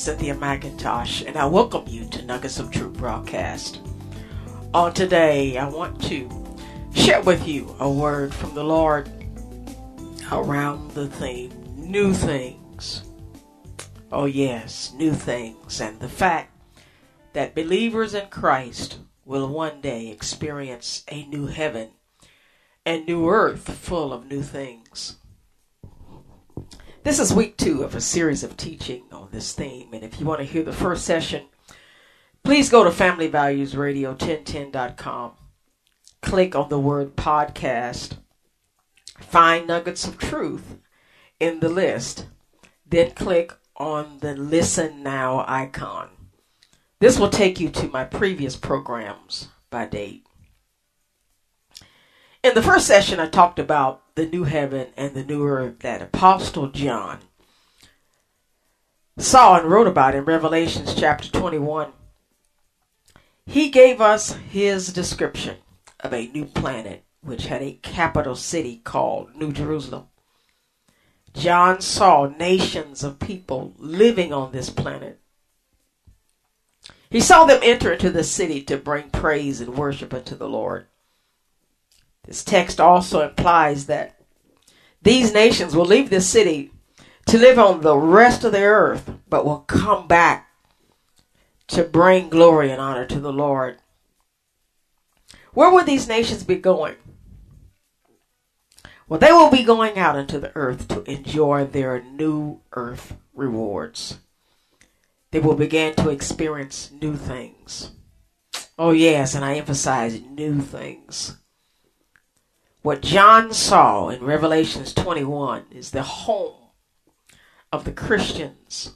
Cynthia McIntosh, and I welcome you to Nuggets of Truth broadcast. On today, I want to share with you a word from the Lord around the theme new things. Oh, yes, new things, and the fact that believers in Christ will one day experience a new heaven and new earth full of new things. This is week two of a series of teaching on this theme. And if you want to hear the first session, please go to FamilyValuesRadio1010.com. Click on the word podcast. Find Nuggets of Truth in the list. Then click on the Listen Now icon. This will take you to my previous programs by date. In the first session, I talked about the new heaven and the new earth that Apostle John saw and wrote about in Revelations chapter 21. He gave us his description of a new planet which had a capital city called New Jerusalem. John saw nations of people living on this planet. He saw them enter into the city to bring praise and worship unto the Lord. This text also implies that these nations will leave this city to live on the rest of the earth, but will come back to bring glory and honor to the Lord. Where will these nations be going? Well, they will be going out into the earth to enjoy their new earth rewards. They will begin to experience new things. Oh, yes, and I emphasize new things. What John saw in Revelations 21 is the home of the Christians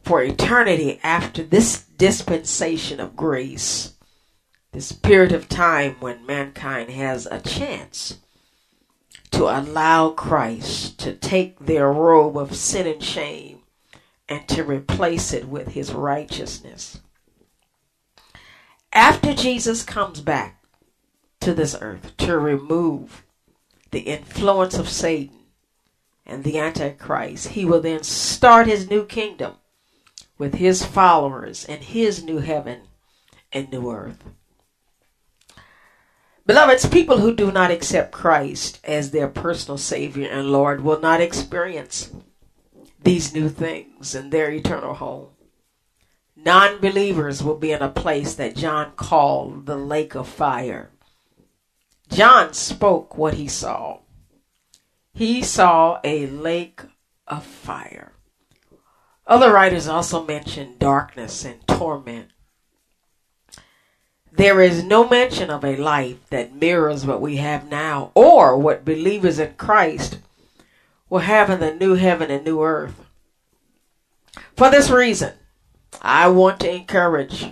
for eternity after this dispensation of grace, this period of time when mankind has a chance to allow Christ to take their robe of sin and shame and to replace it with his righteousness. After Jesus comes back, to this earth to remove the influence of Satan and the Antichrist. He will then start his new kingdom with his followers and his new heaven and new earth. Beloveds, people who do not accept Christ as their personal Savior and Lord will not experience these new things in their eternal home. Non believers will be in a place that John called the lake of fire John spoke what he saw. He saw a lake of fire. Other writers also mention darkness and torment. There is no mention of a life that mirrors what we have now or what believers in Christ will have in the new heaven and new earth. For this reason, I want to encourage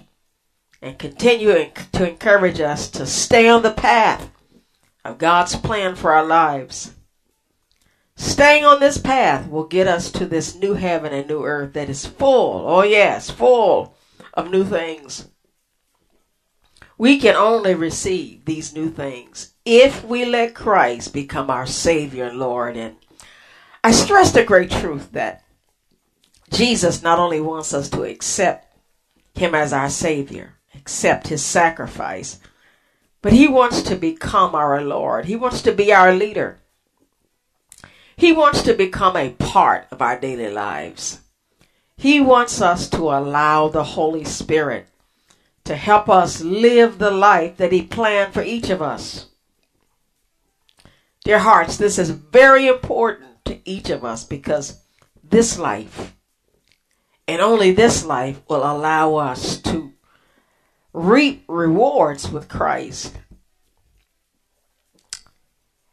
and continue to encourage us to stay on the path of God's plan for our lives. Staying on this path will get us to this new heaven and new earth that is full, oh yes, full of new things. We can only receive these new things if we let Christ become our Savior and Lord. And I stress the great truth that Jesus not only wants us to accept Him as our Savior, accept His sacrifice, but He wants to become our Lord. He wants to be our leader. He wants to become a part of our daily lives. He wants us to allow the Holy Spirit to help us live the life that He planned for each of us. Dear hearts, this is very important to each of us because this life, and only this life, will allow us to reap rewards with Christ.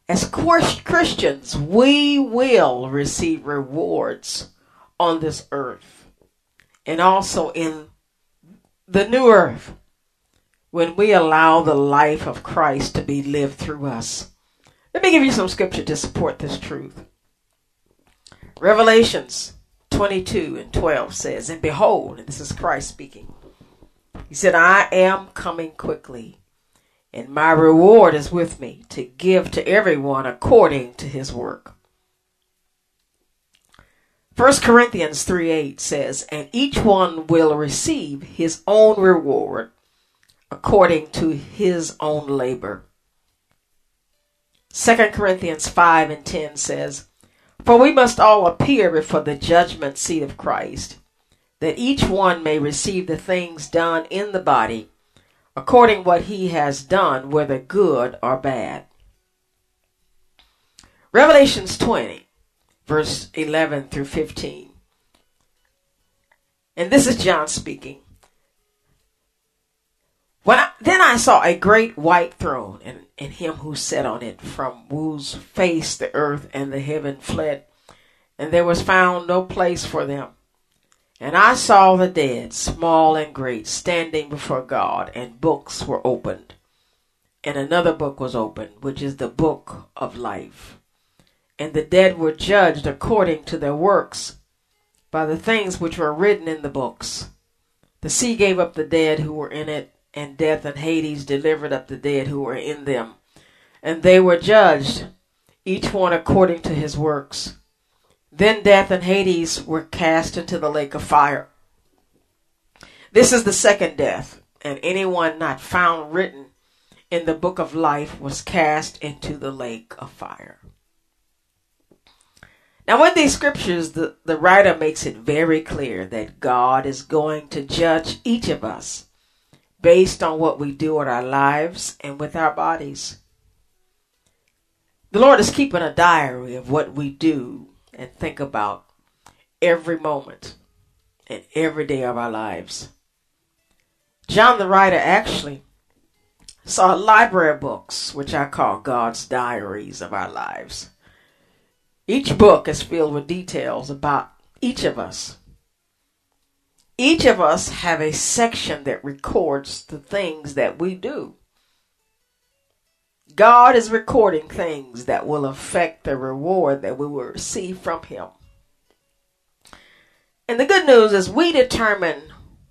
As Christians, we will receive rewards on this earth and also in the new earth when we allow the life of Christ to be lived through us. Let me give you some scripture to support this truth. Revelations 22 and 12 says, And behold, and this is Christ speaking, he said, I am coming quickly, and my reward is with me to give to everyone according to his work. 1 Corinthians 3 8 says, And each one will receive his own reward according to his own labor. 2 Corinthians 5 and 10 says, For we must all appear before the judgment seat of Christ, that each one may receive the things done in the body according what he has done, whether good or bad. Revelations 20, verse 11 through 15. And this is John speaking. When I, then I saw a great white throne, and, and him who sat on it, from whose face the earth and the heaven fled, and there was found no place for them. And I saw the dead, small and great, standing before God, and books were opened. And another book was opened, which is the book of life. And the dead were judged according to their works by the things which were written in the books. The sea gave up the dead who were in it, and death and Hades delivered up the dead who were in them. And they were judged, each one according to his works. Then death and Hades were cast into the lake of fire. This is the second death, and anyone not found written in the book of life was cast into the lake of fire. Now, in these scriptures, the, the writer makes it very clear that God is going to judge each of us based on what we do in our lives and with our bodies. The Lord is keeping a diary of what we do and think about every moment and every day of our lives. John the writer actually saw a library books, which I call God's diaries of our lives. Each book is filled with details about each of us. Each of us have a section that records the things that we do. God is recording things that will affect the reward that we will receive from Him. And the good news is we determine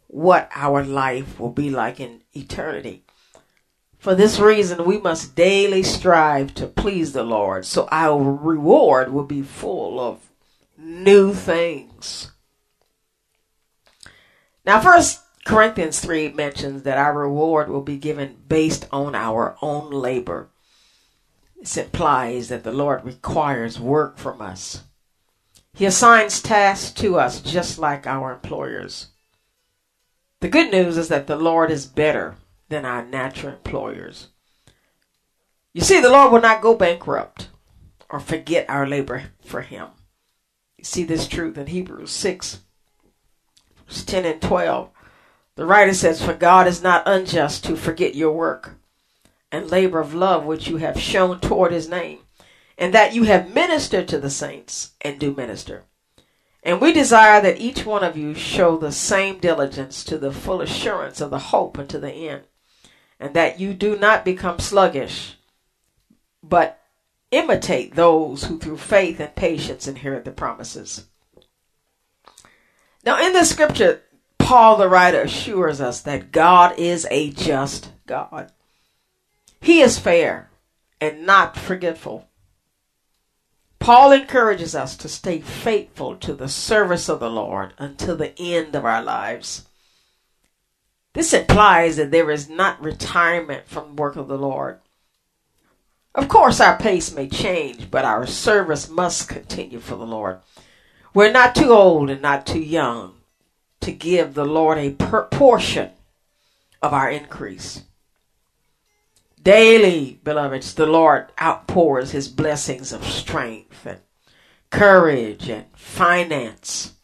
what our life will be like in eternity. For this reason, we must daily strive to please the Lord, so our reward will be full of new things. Now, First Corinthians 3 mentions that our reward will be given based on our own labor. This implies that the Lord requires work from us. He assigns tasks to us just like our employers. The good news is that the Lord is better than our natural employers. You see, the Lord will not go bankrupt or forget our labor for Him. You see this truth in Hebrews 6, verse 10 and 12. The writer says, For God is not unjust to forget your work and labor of love which you have shown toward his name, and that you have ministered to the saints and do minister. And we desire that each one of you show the same diligence to the full assurance of the hope unto the end, and that you do not become sluggish, but imitate those who through faith and patience inherit the promises. Now, in the scripture, Paul the writer assures us that God is a just God. He is fair and not forgetful. Paul encourages us to stay faithful to the service of the Lord until the end of our lives. This implies that there is not retirement from the work of the Lord. Of course, our pace may change, but our service must continue for the Lord. We're not too old and not too young to give the Lord a portion of our increase. Daily, beloveds, the Lord outpours his blessings of strength and courage and finance,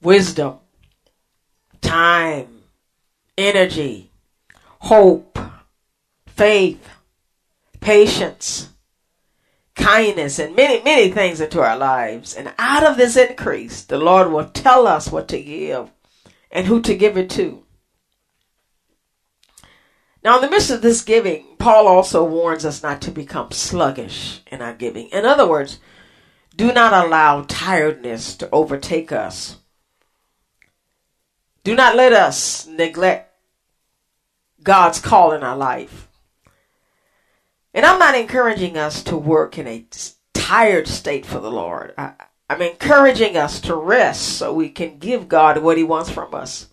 wisdom, time, energy, hope, faith, patience, kindness, and many, many things into our lives. And out of this increase, the Lord will tell us what to give and who to give it to. Now, in the midst of this giving, Paul also warns us not to become sluggish in our giving. In other words, do not allow tiredness to overtake us. Do not let us neglect God's call in our life. And I'm not encouraging us to work in a tired state for the Lord. I, I'm encouraging us to rest so we can give God what He wants from us.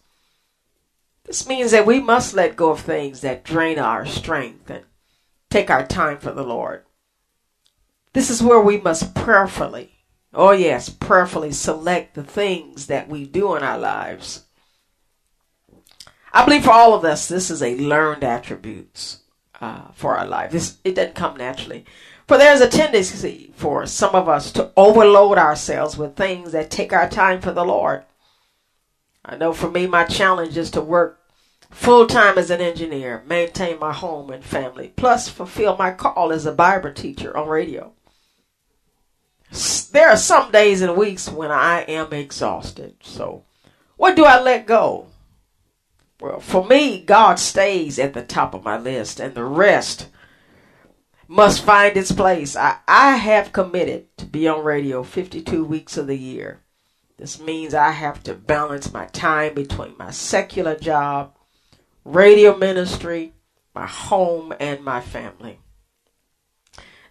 This means that we must let go of things that drain our strength and take our time for the Lord. This is where we must prayerfully, oh yes, prayerfully select the things that we do in our lives. I believe for all of us, this is a learned attributes uh, for our life. This it doesn't come naturally. For there's a tendency for some of us to overload ourselves with things that take our time for the Lord. I know for me, my challenge is to work full time as an engineer, maintain my home and family, plus fulfill my call as a Bible teacher on radio. There are some days and weeks when I am exhausted. So, what do I let go? Well, for me, God stays at the top of my list, and the rest must find its place. I, I have committed to be on radio 52 weeks of the year. This means I have to balance my time between my secular job, radio ministry, my home, and my family.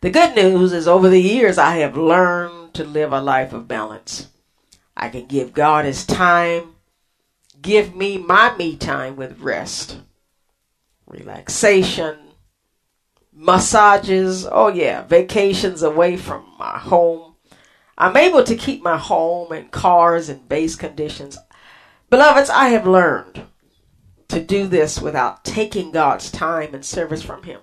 The good news is over the years I have learned to live a life of balance. I can give God his time, give me my me time with rest, relaxation, massages, oh yeah, vacations away from my home. I'm able to keep my home and cars in base conditions. Beloveds, I have learned to do this without taking God's time and service from Him.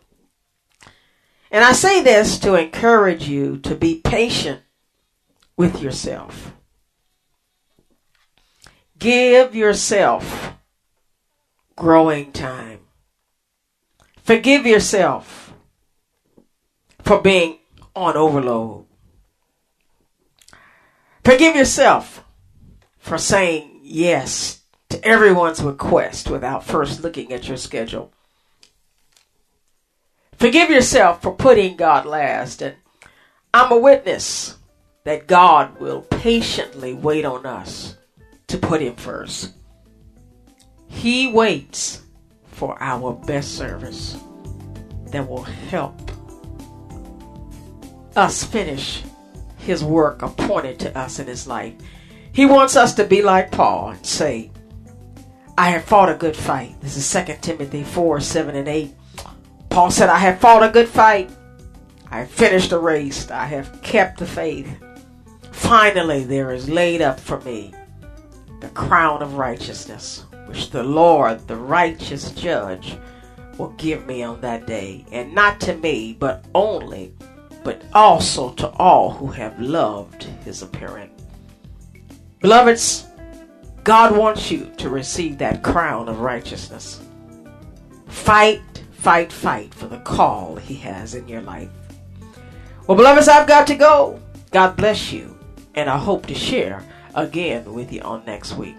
And I say this to encourage you to be patient with yourself. Give yourself growing time. Forgive yourself for being on overload. Forgive yourself for saying yes to everyone's request without first looking at your schedule. Forgive yourself for putting God last. And I'm a witness that God will patiently wait on us to put Him first. He waits for our best service that will help us finish his work appointed to us in his life. He wants us to be like Paul and say, I have fought a good fight. This is 2 Timothy 4 7 and 8. Paul said, I have fought a good fight. I have finished the race. I have kept the faith. Finally, there is laid up for me the crown of righteousness, which the Lord, the righteous judge, will give me on that day. And not to me, but only but also to all who have loved his appearing. Beloveds, God wants you to receive that crown of righteousness. Fight, fight, fight for the call he has in your life. Well, beloveds, I've got to go. God bless you, and I hope to share again with you on next week.